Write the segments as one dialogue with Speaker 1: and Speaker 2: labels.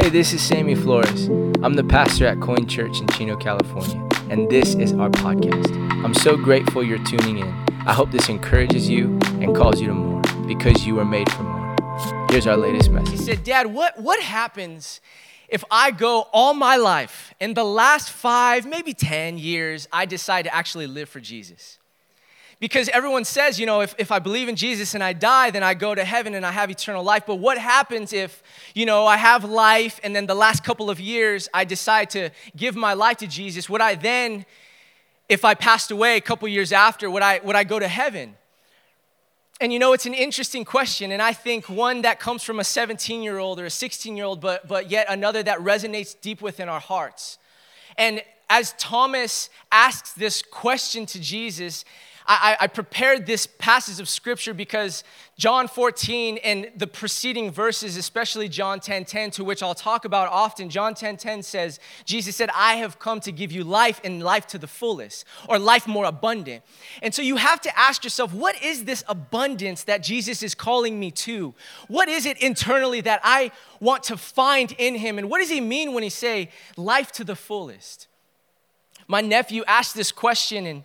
Speaker 1: Hey, this is Sammy Flores. I'm the pastor at Coin Church in Chino, California, and this is our podcast. I'm so grateful you're tuning in. I hope this encourages you and calls you to more because you were made for more. Here's our latest message.
Speaker 2: He said, Dad, what, what happens if I go all my life, in the last five, maybe 10 years, I decide to actually live for Jesus? Because everyone says, you know, if, if I believe in Jesus and I die, then I go to heaven and I have eternal life. But what happens if, you know, I have life and then the last couple of years I decide to give my life to Jesus? Would I then, if I passed away a couple years after, would I, would I go to heaven? And you know, it's an interesting question, and I think one that comes from a 17 year old or a 16 year old, but, but yet another that resonates deep within our hearts. And as Thomas asks this question to Jesus, I, I, prepared this passage of scripture because John 14 and the preceding verses, especially John 10 10, to which I'll talk about often, John 10 10 says, Jesus said, I have come to give you life and life to the fullest, or life more abundant. And so you have to ask yourself, what is this abundance that Jesus is calling me to? What is it internally that I want to find in him? And what does he mean when he say life to the fullest? My nephew asked this question and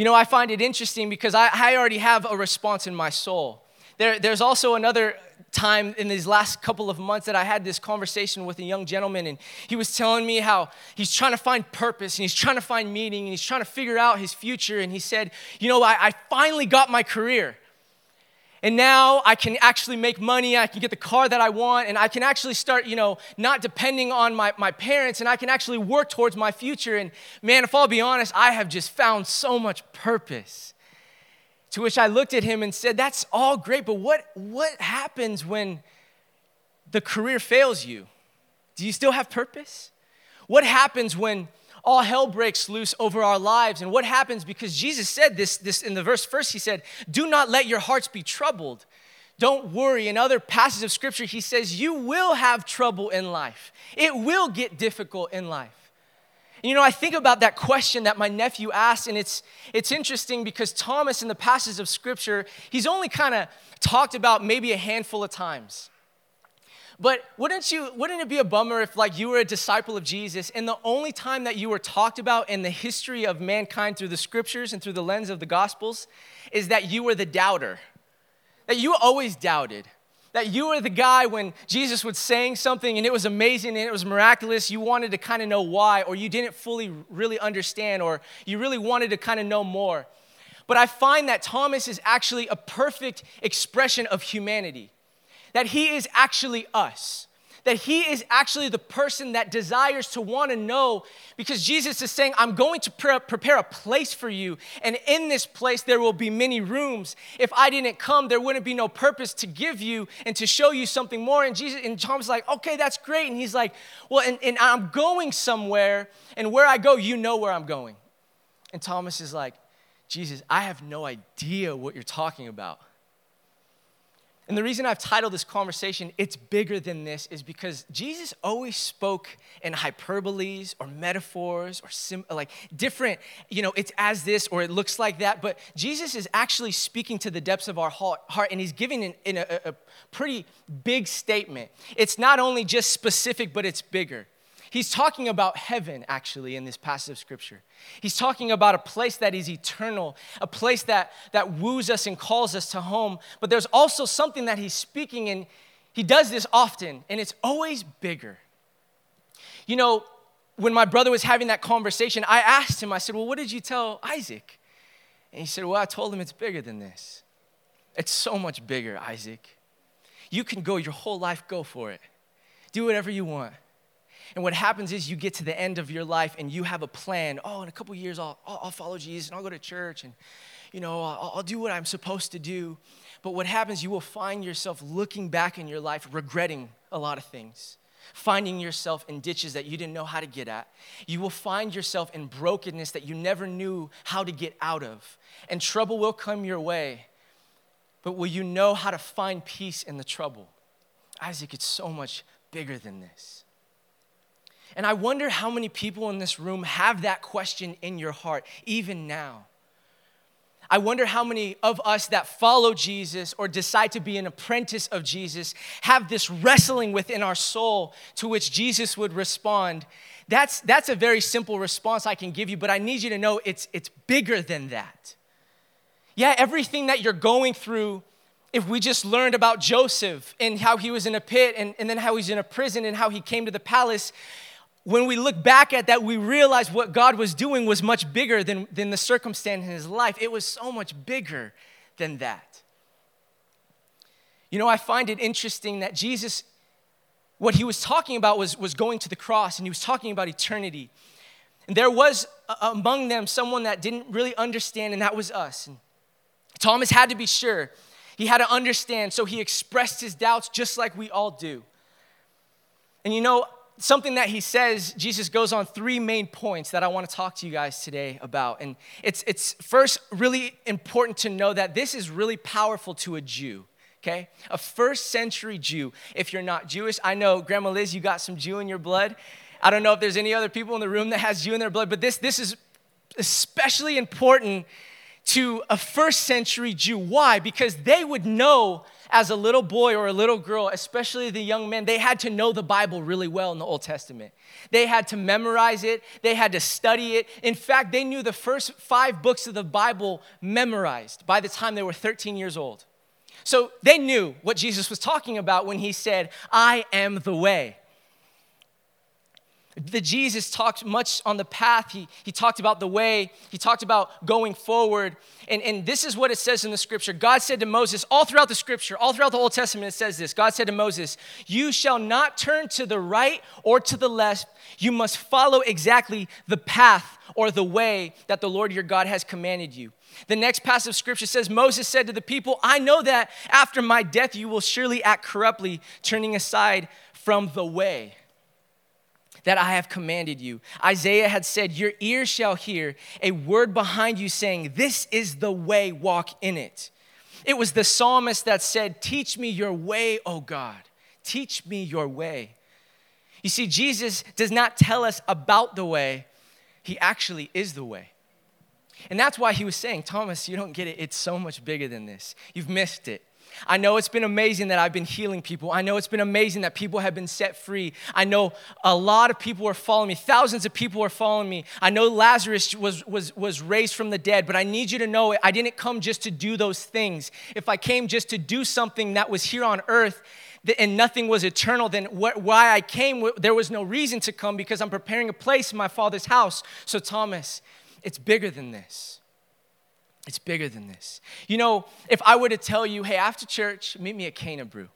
Speaker 2: you know, I find it interesting because I, I already have a response in my soul. There, there's also another time in these last couple of months that I had this conversation with a young gentleman, and he was telling me how he's trying to find purpose and he's trying to find meaning and he's trying to figure out his future. And he said, You know, I, I finally got my career. And now I can actually make money, I can get the car that I want, and I can actually start, you know, not depending on my, my parents, and I can actually work towards my future. And man, if I'll be honest, I have just found so much purpose. To which I looked at him and said, That's all great, but what, what happens when the career fails you? Do you still have purpose? What happens when all hell breaks loose over our lives. And what happens because Jesus said this, this in the verse first, he said, Do not let your hearts be troubled. Don't worry. In other passages of scripture, he says, You will have trouble in life, it will get difficult in life. You know, I think about that question that my nephew asked, and it's, it's interesting because Thomas, in the passages of scripture, he's only kind of talked about maybe a handful of times. But wouldn't you wouldn't it be a bummer if like you were a disciple of Jesus and the only time that you were talked about in the history of mankind through the scriptures and through the lens of the gospels is that you were the doubter. That you always doubted. That you were the guy when Jesus was saying something and it was amazing and it was miraculous, you wanted to kind of know why, or you didn't fully really understand, or you really wanted to kind of know more. But I find that Thomas is actually a perfect expression of humanity that He is actually us. That he is actually the person that desires to want to know because Jesus is saying, I'm going to pre- prepare a place for you. And in this place, there will be many rooms. If I didn't come, there wouldn't be no purpose to give you and to show you something more. And Jesus, and Tom's like, okay, that's great. And he's like, well, and, and I'm going somewhere. And where I go, you know where I'm going. And Thomas is like, Jesus, I have no idea what you're talking about. And the reason I've titled this conversation, It's Bigger Than This, is because Jesus always spoke in hyperboles or metaphors or sim- like different, you know, it's as this or it looks like that. But Jesus is actually speaking to the depths of our heart and he's giving in, in a, a pretty big statement. It's not only just specific, but it's bigger. He's talking about heaven, actually, in this passage of scripture. He's talking about a place that is eternal, a place that, that woos us and calls us to home. But there's also something that he's speaking, and he does this often, and it's always bigger. You know, when my brother was having that conversation, I asked him, I said, Well, what did you tell Isaac? And he said, Well, I told him it's bigger than this. It's so much bigger, Isaac. You can go your whole life, go for it. Do whatever you want. And what happens is you get to the end of your life and you have a plan. Oh, in a couple years, I'll, I'll follow Jesus and I'll go to church and, you know, I'll, I'll do what I'm supposed to do. But what happens, you will find yourself looking back in your life, regretting a lot of things, finding yourself in ditches that you didn't know how to get at. You will find yourself in brokenness that you never knew how to get out of. And trouble will come your way. But will you know how to find peace in the trouble? Isaac, it's so much bigger than this. And I wonder how many people in this room have that question in your heart, even now. I wonder how many of us that follow Jesus or decide to be an apprentice of Jesus have this wrestling within our soul to which Jesus would respond. That's, that's a very simple response I can give you, but I need you to know it's, it's bigger than that. Yeah, everything that you're going through, if we just learned about Joseph and how he was in a pit and, and then how he's in a prison and how he came to the palace, when we look back at that, we realize what God was doing was much bigger than, than the circumstance in his life. It was so much bigger than that. You know, I find it interesting that Jesus, what he was talking about was, was going to the cross and he was talking about eternity. And there was uh, among them someone that didn't really understand, and that was us. And Thomas had to be sure. He had to understand, so he expressed his doubts just like we all do. And you know, something that he says, Jesus goes on three main points that I want to talk to you guys today about. And it's, it's first really important to know that this is really powerful to a Jew, okay? A first century Jew. If you're not Jewish, I know, Grandma Liz, you got some Jew in your blood. I don't know if there's any other people in the room that has Jew in their blood, but this, this is especially important to a first century Jew. Why? Because they would know as a little boy or a little girl, especially the young men, they had to know the Bible really well in the Old Testament. They had to memorize it, they had to study it. In fact, they knew the first five books of the Bible memorized by the time they were 13 years old. So they knew what Jesus was talking about when he said, I am the way. The Jesus talked much on the path. He, he talked about the way. He talked about going forward. And, and this is what it says in the scripture. God said to Moses, all throughout the scripture, all throughout the Old Testament, it says this. God said to Moses, You shall not turn to the right or to the left. You must follow exactly the path or the way that the Lord your God has commanded you. The next passage of scripture says, Moses said to the people, I know that after my death you will surely act corruptly, turning aside from the way that I have commanded you. Isaiah had said, Your ear shall hear a word behind you saying, This is the way, walk in it. It was the psalmist that said, Teach me your way, O God. Teach me your way. You see, Jesus does not tell us about the way, He actually is the way. And that's why He was saying, Thomas, you don't get it. It's so much bigger than this. You've missed it. I know it's been amazing that I've been healing people. I know it's been amazing that people have been set free. I know a lot of people are following me. Thousands of people are following me. I know Lazarus was, was, was raised from the dead, but I need you to know I didn't come just to do those things. If I came just to do something that was here on earth, and nothing was eternal, then why I came, there was no reason to come because I'm preparing a place in my Father's house. So, Thomas, it's bigger than this. It's bigger than this. You know, if I were to tell you, hey, after church, meet me at Cana Brew.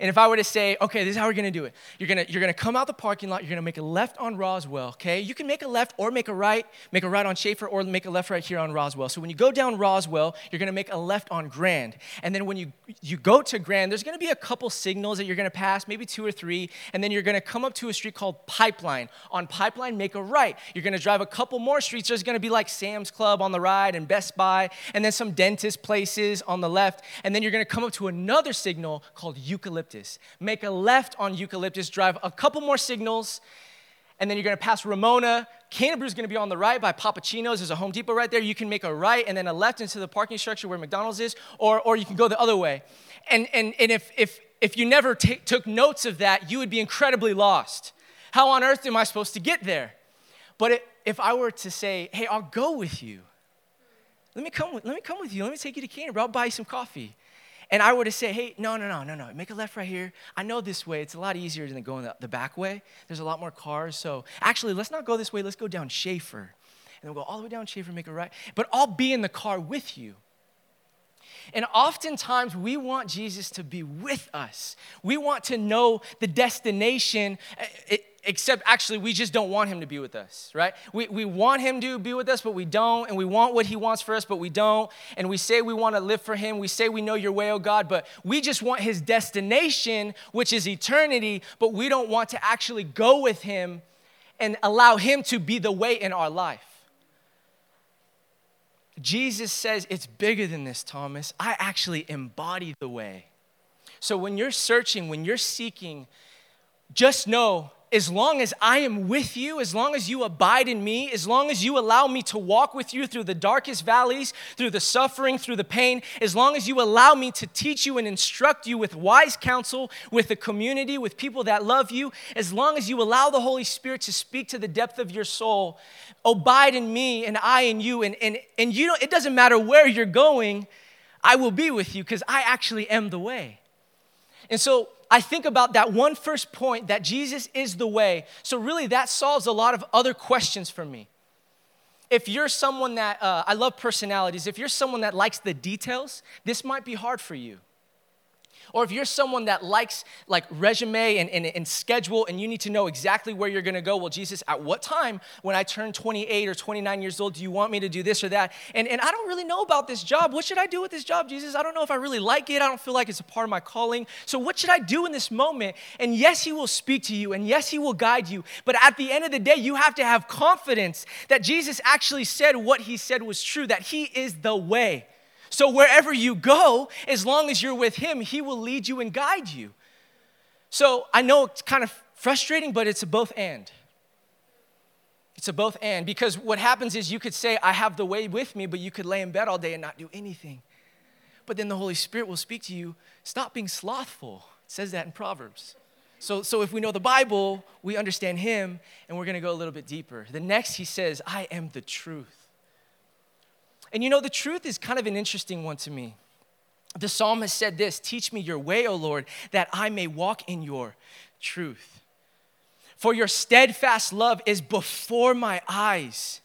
Speaker 2: And if I were to say, okay, this is how we're gonna do it. You're gonna, you're gonna come out the parking lot, you're gonna make a left on Roswell, okay? You can make a left or make a right, make a right on Schaefer or make a left right here on Roswell. So when you go down Roswell, you're gonna make a left on Grand. And then when you, you go to Grand, there's gonna be a couple signals that you're gonna pass, maybe two or three, and then you're gonna come up to a street called Pipeline. On Pipeline, make a right. You're gonna drive a couple more streets. There's gonna be like Sam's Club on the right and Best Buy, and then some dentist places on the left. And then you're gonna come up to another signal called Eucalyptus eucalyptus. Make a left on eucalyptus, drive a couple more signals, and then you're gonna pass Ramona. Canterbury is gonna be on the right by Papachino's. There's a Home Depot right there. You can make a right and then a left into the parking structure where McDonald's is, or, or you can go the other way. And, and, and if, if, if you never t- took notes of that, you would be incredibly lost. How on earth am I supposed to get there? But it, if I were to say, hey, I'll go with you, let me come with, let me come with you. Let me take you to Canterbury. I'll buy you some coffee and I were to say, hey, no, no, no, no, no, make a left right here. I know this way. It's a lot easier than going the, back way. There's a lot more cars. So actually, let's not go this way. Let's go down Schaefer. And we'll go all the way down Schaefer, make a right. But I'll be in the car with you. And oftentimes we want Jesus to be with us. We want to know the destination. Uh, it, except actually we just don't want him to be with us, right? We, we want him to be with us, but we don't. And we want what he wants for us, but we don't. And we say we want to live for him. We say we know your way, oh God, but we just want his destination, which is eternity, but we don't want to actually go with him and allow him to be the way in our life. Jesus says it's bigger than this, Thomas. I actually embody the way. So when you're searching, when you're seeking, just know as long as I am with you, as long as you abide in me, as long as you allow me to walk with you through the darkest valleys, through the suffering, through the pain, as long as you allow me to teach you and instruct you with wise counsel, with a community, with people that love you, as long as you allow the Holy Spirit to speak to the depth of your soul, abide in me and I in you, and, and, and you know, it doesn't matter where you're going, I will be with you because I actually am the way. And so I think about that one first point that Jesus is the way. So, really, that solves a lot of other questions for me. If you're someone that, uh, I love personalities, if you're someone that likes the details, this might be hard for you. Or if you're someone that likes like resume and, and, and schedule and you need to know exactly where you're gonna go, well, Jesus, at what time when I turn 28 or 29 years old, do you want me to do this or that? And, and I don't really know about this job. What should I do with this job, Jesus? I don't know if I really like it. I don't feel like it's a part of my calling. So what should I do in this moment? And yes, he will speak to you and yes, he will guide you. But at the end of the day, you have to have confidence that Jesus actually said what he said was true, that he is the way. So wherever you go, as long as you're with Him, He will lead you and guide you. So I know it's kind of frustrating, but it's a both and. It's a both and because what happens is you could say, I have the way with me, but you could lay in bed all day and not do anything. But then the Holy Spirit will speak to you, stop being slothful. It says that in Proverbs. So, so if we know the Bible, we understand Him, and we're gonna go a little bit deeper. The next, He says, I am the truth. And you know, the truth is kind of an interesting one to me. The psalmist said this Teach me your way, O Lord, that I may walk in your truth. For your steadfast love is before my eyes.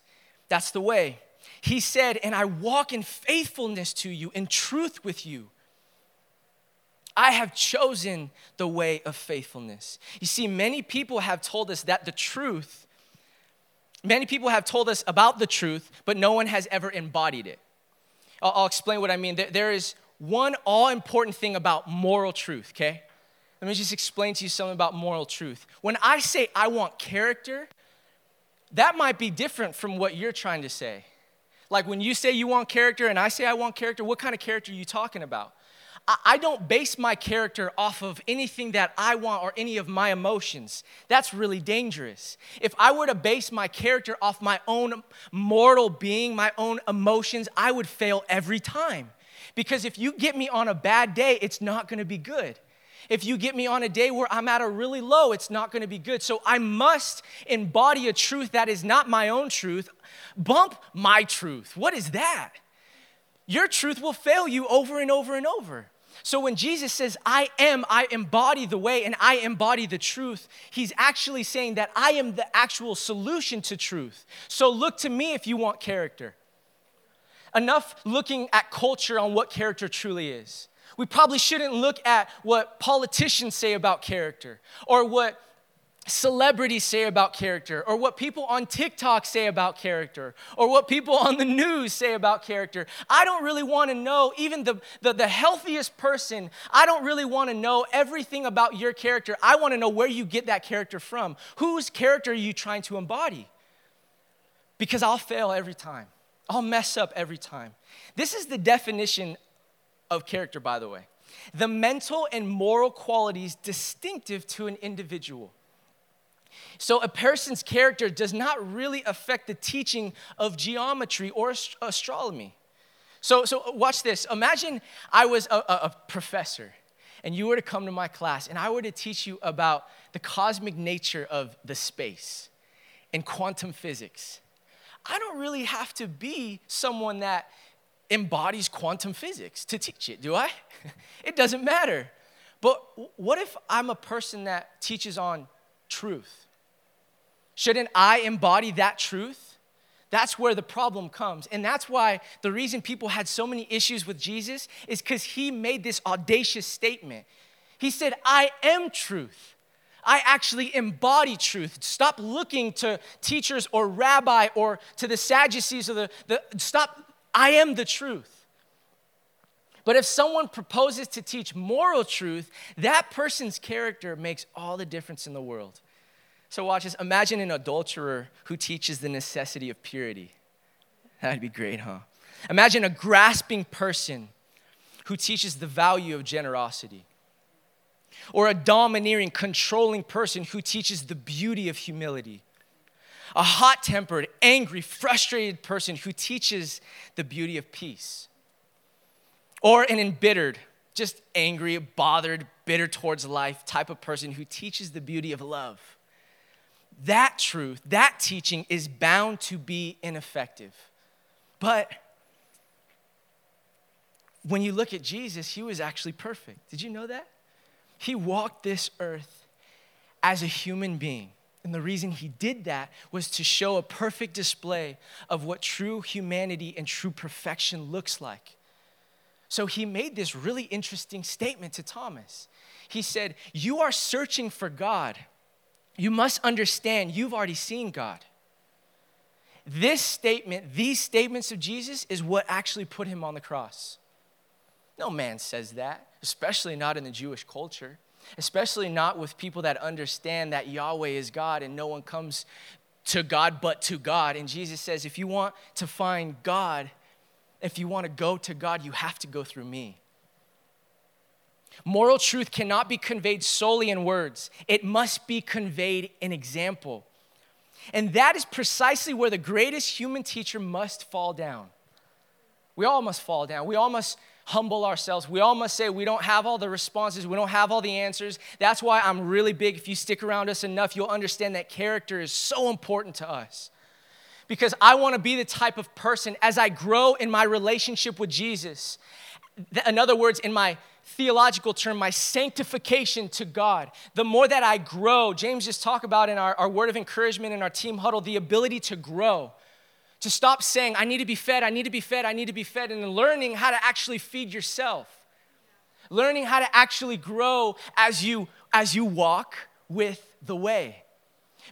Speaker 2: That's the way. He said, And I walk in faithfulness to you, in truth with you. I have chosen the way of faithfulness. You see, many people have told us that the truth Many people have told us about the truth, but no one has ever embodied it. I'll, explain what I mean. There, there is one all important thing about moral truth, okay? Let me just explain to you something about moral truth. When I say I want character, that might be different from what you're trying to say. Like when you say you want character and I say I want character, what kind of character are you talking about? I don't base my character off of anything that I want or any of my emotions. That's really dangerous. If I were to base my character off my own mortal being, my own emotions, I would fail every time. Because if you get me on a bad day, it's not gonna be good. If you get me on a day where I'm at a really low, it's not gonna be good. So I must embody a truth that is not my own truth. Bump my truth. What is that? Your truth will fail you over and over and over. So when Jesus says, I am, I embody the way and I embody the truth, he's actually saying that I am the actual solution to truth. So look to me if you want character. Enough looking at culture on what character truly is. We probably shouldn't look at what politicians say about character or what celebrities say about character, or what people on TikTok say about character, or what people on the news say about character. I don't really want to know, even the, the, the healthiest person, I don't really want to know everything about your character. I want to know where you get that character from. Whose character are you trying to embody? Because I'll fail every time, I'll mess up every time. This is the definition of character, by the way. The mental and moral qualities distinctive to an individual. So, a person's character does not really affect the teaching of geometry or ast- astronomy. So, so, watch this. Imagine I was a, a, professor and you were to come to my class and I were to teach you about the cosmic nature of the space and quantum physics. I don't really have to be someone that embodies quantum physics to teach it, do I? it doesn't matter. But what if I'm a person that teaches on truth? Shouldn't I embody that truth? That's where the problem comes. And that's why the reason people had so many issues with Jesus is because he made this audacious statement. He said, I am truth. I actually embody truth. Stop looking to teachers or rabbi or to the Sadducees or the, the stop. I am the truth. But if someone proposes to teach moral truth, that person's character makes all the difference in the world. So, watch this. Imagine an adulterer who teaches the necessity of purity. That'd be great, huh? Imagine a grasping person who teaches the value of generosity. or a domineering, controlling person who teaches the beauty of humility. A hot tempered, angry, frustrated person who teaches the beauty of peace. Or an embittered, just angry, bothered, bitter towards life type of person who teaches the beauty of love. That truth, that teaching is bound to be ineffective. But when you look at Jesus, he was actually perfect. Did you know that? He walked this earth as a human being. And the reason he did that was to show a perfect display of what true humanity and true perfection looks like. So he made this really interesting statement to Thomas. He said, You are searching for God. You must understand you've already seen God. This statement, these statements of Jesus, is what actually put him on the cross. No man says that, especially not in the Jewish culture, especially not with people that understand that Yahweh is God and no one comes to God but to God. And Jesus says, if you want to find God, if you want to go to God, you have to go through me. Moral truth cannot be conveyed solely in words, it must be conveyed in example. And that is precisely where the greatest human teacher must fall down. We all must fall down. We all must humble ourselves. We all must say we don't have all the responses, we don't have all the answers. That's why I'm really big. If you stick around us enough, you'll understand that character is so important to us. Because I want to be the type of person as I grow in my relationship with Jesus. In other words, in my theological term, my sanctification to God. The more that I grow, James just talked about in our, our word of encouragement in our team huddle, the ability to grow to stop saying, I need to be fed, I need to be fed, I need to be fed, and learning how to actually feed yourself. Learning how to actually grow as you as you walk with the way.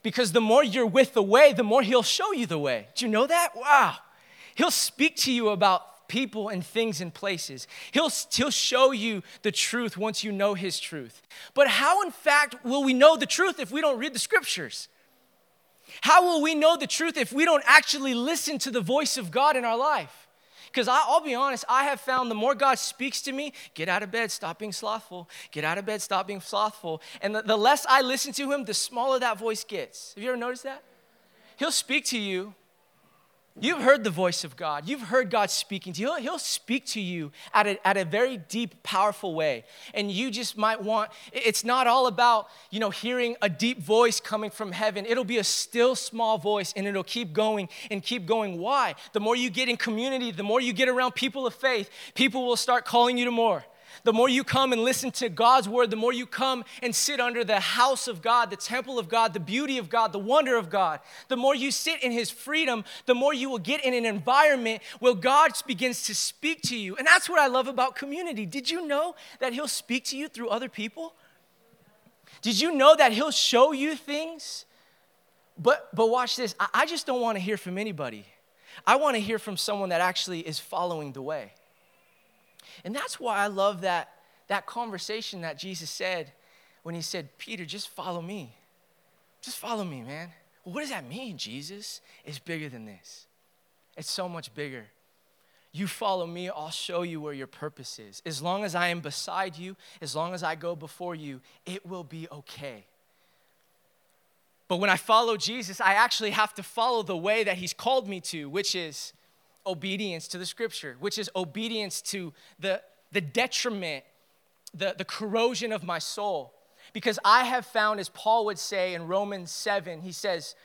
Speaker 2: Because the more you're with the way, the more he'll show you the way. Do you know that? Wow. He'll speak to you about people and things and places. He'll, he'll show you the truth once you know his truth. But how, in fact, will we know the truth if we don't read the scriptures? How will we know the truth if we don't actually listen to the voice of God in our life? Because I'll be honest, I have found the more God speaks to me, get out of bed, stop being slothful. Get out of bed, stop being slothful. And the, the less I listen to Him, the smaller that voice gets. Have you ever noticed that? He'll speak to you, You've heard the voice of God. You've heard God speaking to you. He'll, he'll, speak to you at a, at a very deep, powerful way. And you just might want, it's not all about, you know, hearing a deep voice coming from heaven. It'll be a still small voice and it'll keep going and keep going. Why? The more you get in community, the more you get around people of faith, people will start calling you to more the more you come and listen to God's word, the more you come and sit under the house of God, the temple of God, the beauty of God, the wonder of God, the more you sit in His freedom, the more you will get in an environment where God begins to speak to you. And that's what I love about community. Did you know that He'll speak to you through other people? Did you know that He'll show you things? But, but watch this. I, I just don't want to hear from anybody. I want to hear from someone that actually is following the way. And that's why I love that, that conversation that Jesus said when he said, Peter, just follow me. Just follow me, man. Well, what does that mean, Jesus? It's bigger than this, it's so much bigger. You follow me, I'll show you where your purpose is. As long as I am beside you, as long as I go before you, it will be okay. But when I follow Jesus, I actually have to follow the way that he's called me to, which is obedience to the scripture, which is obedience to the, the detriment, the, the corrosion of my soul. Because I have found, as Paul would say in Romans 7, he says,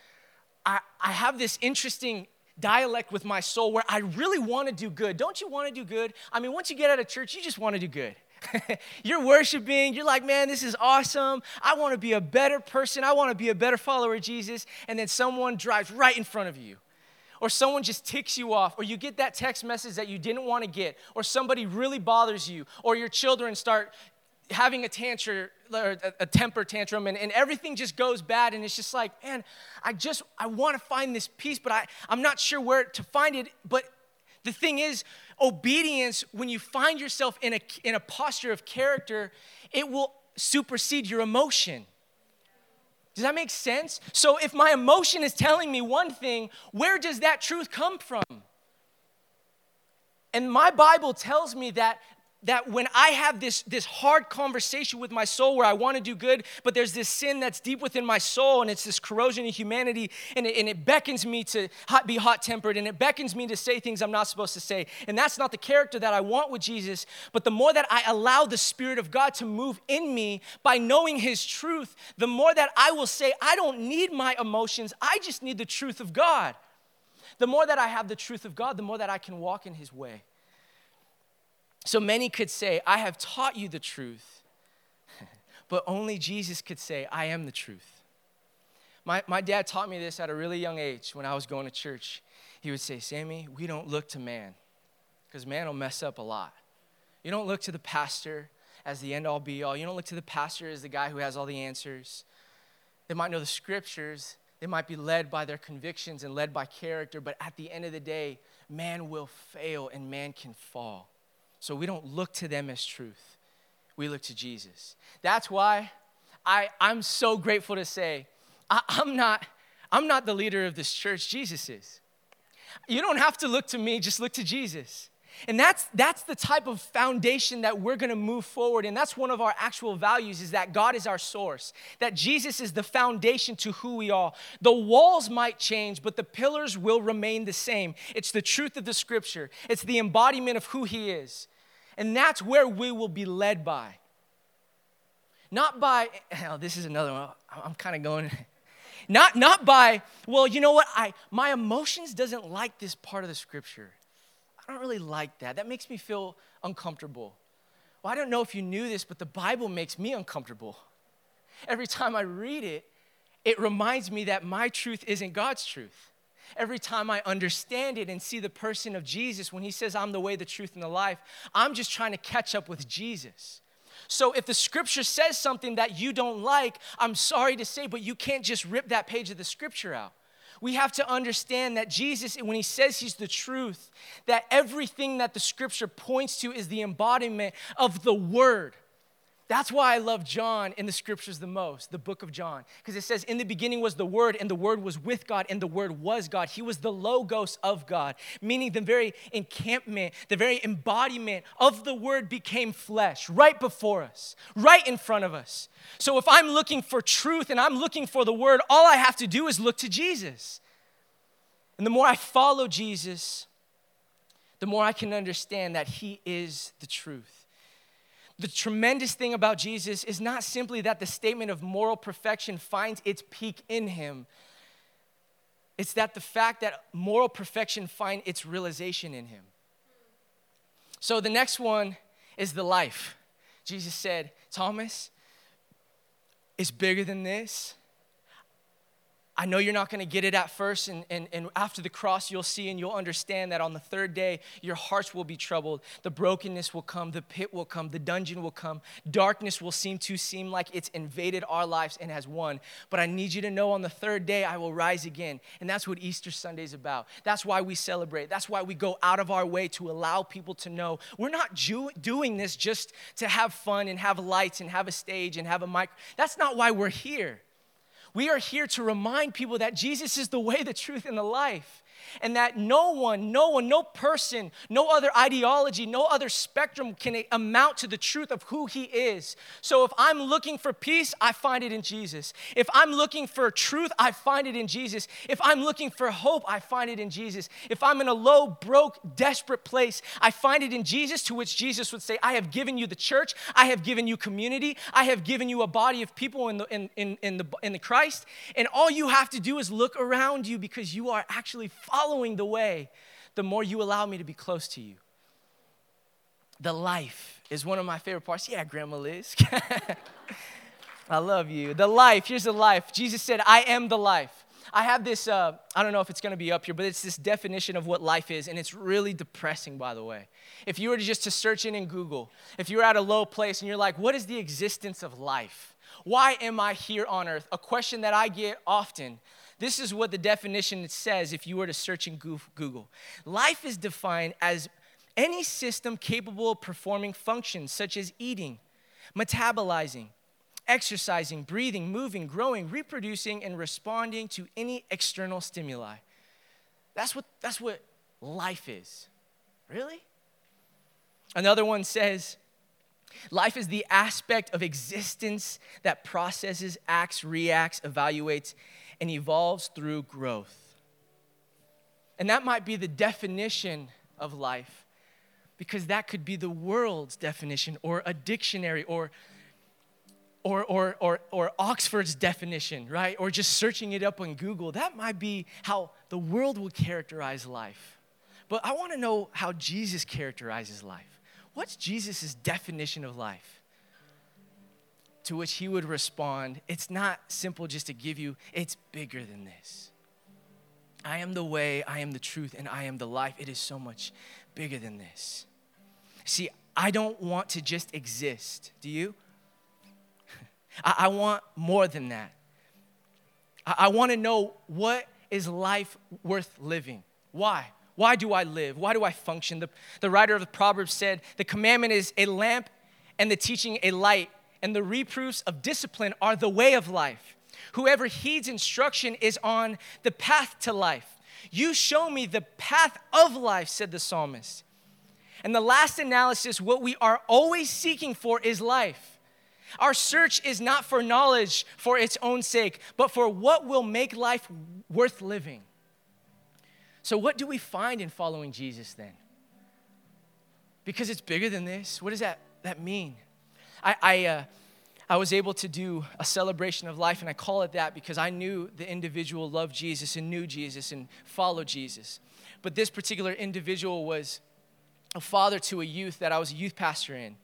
Speaker 2: I, I have this interesting dialect with my soul where I really want to do good. Don't you want to do good? I mean, once you get out of church, you just want to do good. you're worshiping, you're like, man, this is awesome. I want to be a better person. I want to be a better follower of Jesus. And then someone drives right in front of you or someone just ticks you off, or you get that text message that you didn't want to get, or somebody really bothers you, or your children start having a tantrum or a temper tantrum and, and everything just goes bad and it's just like man i just i want to find this peace but I, i'm not sure where to find it. But the thing is obedience when you find yourself in a, in a posture of character it will supersede your emotion does that make sense? So if my emotion is telling me one thing, where does that truth come from? And my Bible tells me that that when I have this, this hard conversation with my soul where I want to do good, but there's this sin that's deep within my soul and it's this corrosion of humanity and it, and it beckons me to hot, be hot tempered and it beckons me to say things I'm not supposed to say. And that's not the character that I want with Jesus. But the more that I allow the Spirit of God to move in me by knowing His truth, the more that I will say, I don't need my emotions, I just need the truth of God. The more that I have the truth of God, the more that I can walk in His way. So many could say, I have taught you the truth, but only Jesus could say, I am the truth. My, my dad taught me this at a really young age when I was going to church. He would say, Sammy, we don't look to man, because man will mess up a lot. You don't look to the pastor as the end all be all. You don't look to the pastor as the guy who has all the answers. They might know the scriptures, they might be led by their convictions and led by character, but at the end of the day, man will fail and man can fall. So we don't look to them as truth. We look to Jesus. That's why I, I'm so grateful to say, I, I'm, not, I'm not the leader of this church, Jesus is. You don't have to look to me, just look to Jesus. And that's, that's the type of foundation that we're gonna move forward. And that's one of our actual values is that God is our source, that Jesus is the foundation to who we are. The walls might change, but the pillars will remain the same. It's the truth of the scripture, it's the embodiment of who He is. And that's where we will be led by. Not by, oh, this is another one. I'm kind of going, not, not by, well, you know what? I, my emotions doesn't like this part of the scripture. I don't really like that. That makes me feel uncomfortable. Well, I don't know if you knew this, but the Bible makes me uncomfortable. Every time I read it, it reminds me that my truth isn't God's truth every time I understand it and see the person of Jesus, when he says, I'm the way, the truth, and the life, I'm just trying to catch up with Jesus. So if the scripture says something that you don't like, I'm sorry to say, but you can't just rip that page of the scripture out. We have to understand that Jesus, when he says he's the truth, that everything that the scripture points to is the embodiment of the word. That's why I love John in the scriptures the most, the book of John, because it says, In the beginning was the Word, and the Word was with God, and the Word was God. He was the Logos of God, meaning the very encampment, the very embodiment of the Word became flesh right before us, right in front of us. So if I'm looking for truth and I'm looking for the Word, all I have to do is look to Jesus. And the more I follow Jesus, the more I can understand that He is the truth the tremendous thing about Jesus is not simply that the statement of moral perfection finds its peak in him. It's that the fact that moral perfection finds its realization in him. So the next one is the life. Jesus said, Thomas, it's bigger than this. I know you're not going to get it at first, and, and, and after the cross, you'll see and you'll understand that on the third day, your hearts will be troubled. The brokenness will come, the pit will come, the dungeon will come. Darkness will seem to seem like it's invaded our lives and has won. But I need you to know on the third day, I will rise again. And that's what Easter Sunday is about. That's why we celebrate. That's why we go out of our way to allow people to know we're not ju- doing this just to have fun and have lights and have a stage and have a mic. That's not why we're here. We are here to remind people that Jesus is the way, the truth, and the life and that no one, no one, no person, no other ideology, no other spectrum can amount to the truth of who He is. So if I'm looking for peace, I find it in Jesus. If I'm looking for truth, I find it in Jesus. If I'm looking for hope, I find it in Jesus. If I'm in a low, broke, desperate place, I find it in Jesus, to which Jesus would say, I have given you the church, I have given you community, I have given you a body of people in the, in, in, in the, in the Christ, and all you have to do is look around you because you are actually following the way, the more you allow me to be close to you. The life is one of my favorite parts. Yeah, Grandma Liz. I love you. The life, here's the life. Jesus said, I am the life. I have this, uh, I don't know if it's gonna be up here, but it's this definition of what life is, and it's really depressing, by the way. If you were to just to search it in Google, if you're at a low place and you're like, what is the existence of life? Why am I here on earth? A question that I get often. This is what the definition says if you were to search in Google. Life is defined as any system capable of performing functions such as eating, metabolizing, exercising, breathing, moving, growing, reproducing, and responding to any external stimuli. That's what, that's what life is. Really? Another one says, Life is the aspect of existence that processes, acts, reacts, evaluates, and evolves through growth. And that might be the definition of life, because that could be the world's definition, or a dictionary, or or, or, or, or Oxford's definition, right? Or just searching it up on Google. That might be how the world will characterize life. But I want to know how Jesus characterizes life. What's Jesus' definition of life? To which he would respond, It's not simple just to give you, it's bigger than this. I am the way, I am the truth, and I am the life. It is so much bigger than this. See, I don't want to just exist. Do you? I, I want more than that. I, I want to know what is life worth living? Why? Why do I live? Why do I function? The, the writer of the Proverbs said, The commandment is a lamp and the teaching a light, and the reproofs of discipline are the way of life. Whoever heeds instruction is on the path to life. You show me the path of life, said the psalmist. And the last analysis, what we are always seeking for is life. Our search is not for knowledge for its own sake, but for what will make life worth living. So, what do we find in following Jesus then? Because it's bigger than this. What does that, that mean? I, I, uh, I was able to do a celebration of life, and I call it that because I knew the individual loved Jesus and knew Jesus and followed Jesus. But this particular individual was a father to a youth that I was a youth pastor in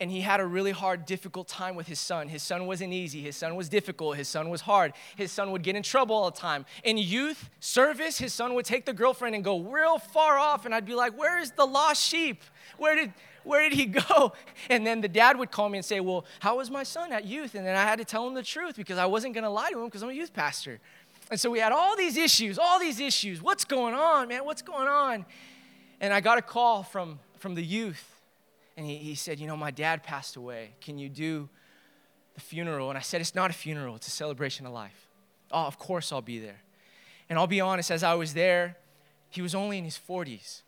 Speaker 2: and he had a really hard, difficult time with his son. His son wasn't easy. His son was difficult. His son was hard. His son would get in trouble all the time. In youth service, his son would take the girlfriend and go real far off, and I'd be like, Where is the lost sheep? Where did, where did he go? And then the dad would call me and say, Well, how was my son at youth? And then I had to tell him the truth because I wasn't going to lie to him because I'm a youth pastor. And so we had all these issues, all these issues. What's going on, man? What's going on? And I got a call from, from the youth and he, he said, You know, my dad passed away. Can you do the funeral? And I said, It's not a funeral, it's a celebration of life. Oh, of course I'll be there. And I'll be honest, as I was there, he was only in his 40s.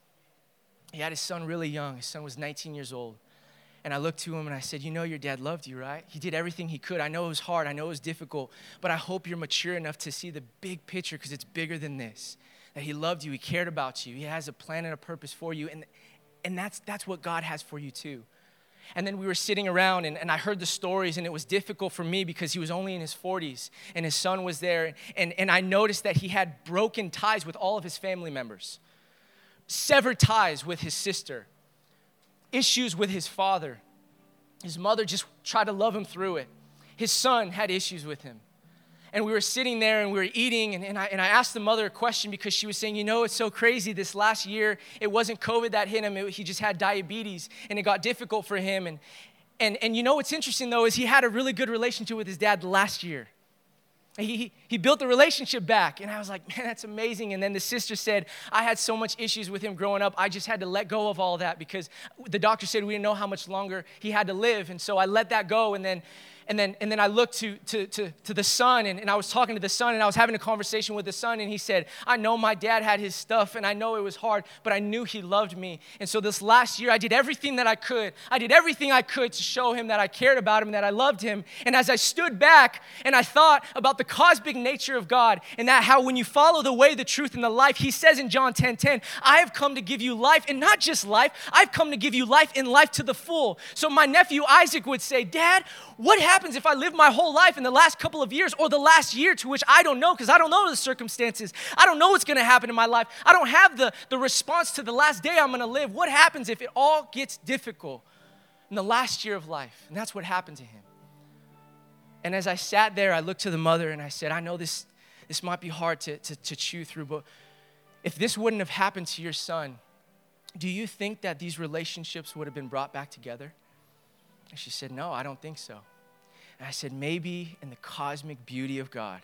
Speaker 2: He had his son really young. His son was 19 years old. And I looked to him and I said, You know, your dad loved you, right? He did everything he could. I know it was hard. I know it was difficult. But I hope you're mature enough to see the big picture because it's bigger than this. That he loved you. He cared about you. He has a plan and a purpose for you. And, and that's, that's what God has for you too. And then we were sitting around, and, and I heard the stories, and it was difficult for me because he was only in his 40s, and his son was there. And, and I noticed that he had broken ties with all of his family members, severed ties with his sister, issues with his father. His mother just tried to love him through it. His son had issues with him. And we were sitting there and we were eating and, and, I, and i asked the mother a question because she was saying you know it's so crazy. This last year it wasn't covid that hit him. It, he just had diabetes and it got difficult for him. And, and, and you know what's interesting though is he had a really good relationship with his dad last year he, he, built the relationship back. And i was like man that's amazing. And then the sister said i had so much issues with him growing up. I just had to let go of all that because the doctor said we didn't know how much longer he had to live. And so i let that go. And then and then, and then I looked to, to, to, to the son, and, and I was talking to the son, and I was having a conversation with the son, and he said, I know my dad had his stuff, and I know it was hard, but I knew he loved me. And so this last year, I did everything that I could. I did everything I could to show him that I cared about him, and that I loved him. And as I stood back and I thought about the cosmic nature of God, and that how when you follow the way, the truth, and the life, he says in John 10 10, I have come to give you life, and not just life, I've come to give you life in life to the full. So my nephew Isaac would say, Dad, what happens if I live my whole life in the last couple of years or the last year to which I don't know because I don't know the circumstances? I don't know what's going to happen in my life. I don't have the, the response to the last day I'm going to live. What happens if it all gets difficult in the last year of life? And that's what happened to him. And as I sat there, I looked to the mother and I said, I know this, this might be hard to, to, to chew through, but if this wouldn't have happened to your son, do you think that these relationships would have been brought back together? And she said, No, I don't think so. And I said, Maybe in the cosmic beauty of God,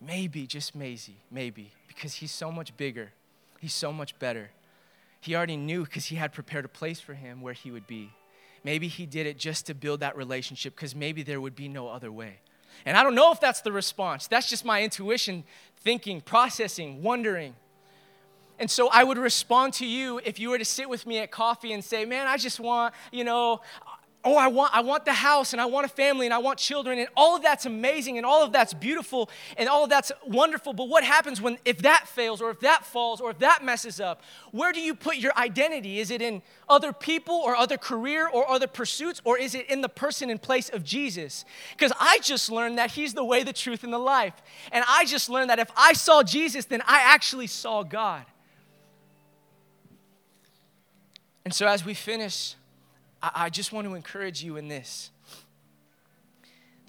Speaker 2: maybe, just maybe, maybe, because He's so much bigger, He's so much better. He already knew because He had prepared a place for him where He would be. Maybe He did it just to build that relationship because maybe there would be no other way. And I don't know if that's the response. That's just my intuition, thinking, processing, wondering. And so I would respond to you if you were to sit with me at coffee and say, Man, I just want, you know, oh, I want, I want the house and I want a family and I want children. And all of that's amazing and all of that's beautiful and all of that's wonderful. But what happens when, if that fails or if that falls or if that messes up? Where do you put your identity? Is it in other people or other career or other pursuits or is it in the person in place of Jesus? Because I just learned that He's the way, the truth, and the life. And I just learned that if I saw Jesus, then I actually saw God. And so as we finish, I, I just want to encourage you in this.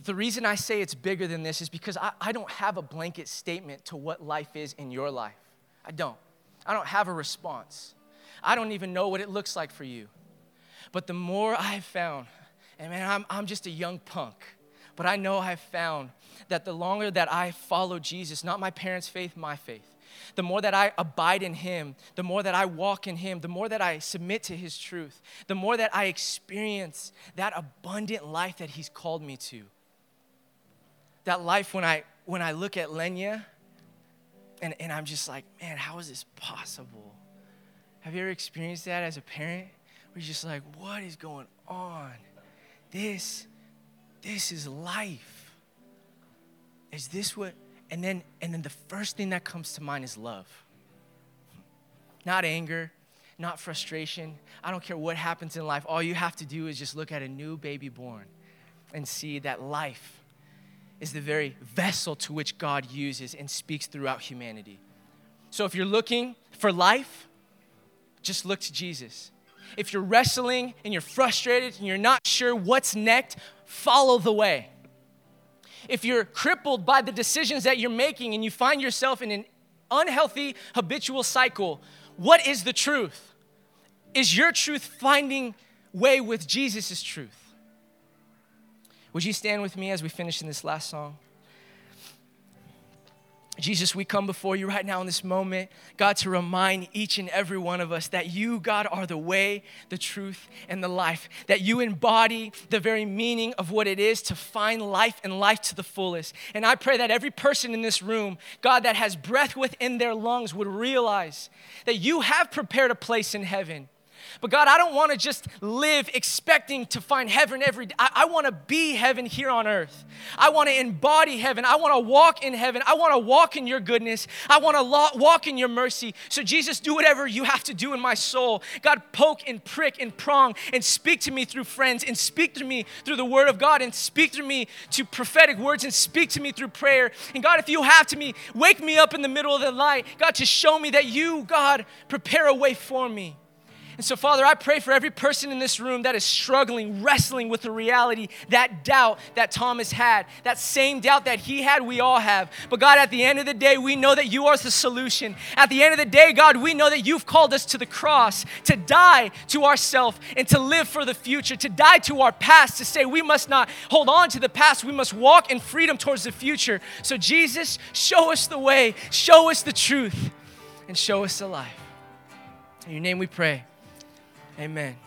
Speaker 2: The reason I say it's bigger than this is because I, I don't have a blanket statement to what life is in your life. I don't. I don't have a response. I don't even know what it looks like for you. But the more I've found, and man, I'm, I'm just a young punk, but I know I've found that the longer that I follow Jesus, not my parents' faith, my faith, the more that I abide in Him, the more that I walk in Him, the more that I submit to His truth, the more that I experience that abundant life that He's called me to. That life when I when I look at Lenya and, and I'm just like, man, how is this possible? Have you ever experienced that as a parent? You're just like, what is going on? This, this is life. Is this what and then and then the first thing that comes to mind is love. Not anger, not frustration. I don't care what happens in life. All you have to do is just look at a new baby born and see that life is the very vessel to which God uses and speaks throughout humanity. So if you're looking for life, just look to Jesus. If you're wrestling and you're frustrated and you're not sure what's next, follow the way if you're crippled by the decisions that you're making and you find yourself in an unhealthy habitual cycle, what is the truth? Is your truth finding way with Jesus' truth? Would you stand with me as we finish in this last song? Jesus, we come before you right now in this moment, God, to remind each and every one of us that you, God, are the way, the truth, and the life. That you embody the very meaning of what it is to find life and life to the fullest. And I pray that every person in this room, God, that has breath within their lungs would realize that you have prepared a place in heaven but God, I don't want to just live expecting to find heaven every day. I, I want to be heaven here on earth. I want to embody heaven. I want to walk in heaven. I want to walk in your goodness. I want to lo- walk in your mercy. So, Jesus, do whatever you have to do in my soul. God, poke and prick and prong and speak to me through friends and speak to me through the word of God and speak to me to prophetic words and speak to me through prayer. And God, if you have to me, wake me up in the middle of the night, God, to show me that you, God, prepare a way for me. And so, Father, I pray for every person in this room that is struggling, wrestling with the reality, that doubt that Thomas had, that same doubt that he had, we all have. But God, at the end of the day, we know that you are the solution. At the end of the day, God, we know that you've called us to the cross to die to ourselves and to live for the future, to die to our past, to say we must not hold on to the past, we must walk in freedom towards the future. So, Jesus, show us the way, show us the truth, and show us the life. In your name we pray. Amen.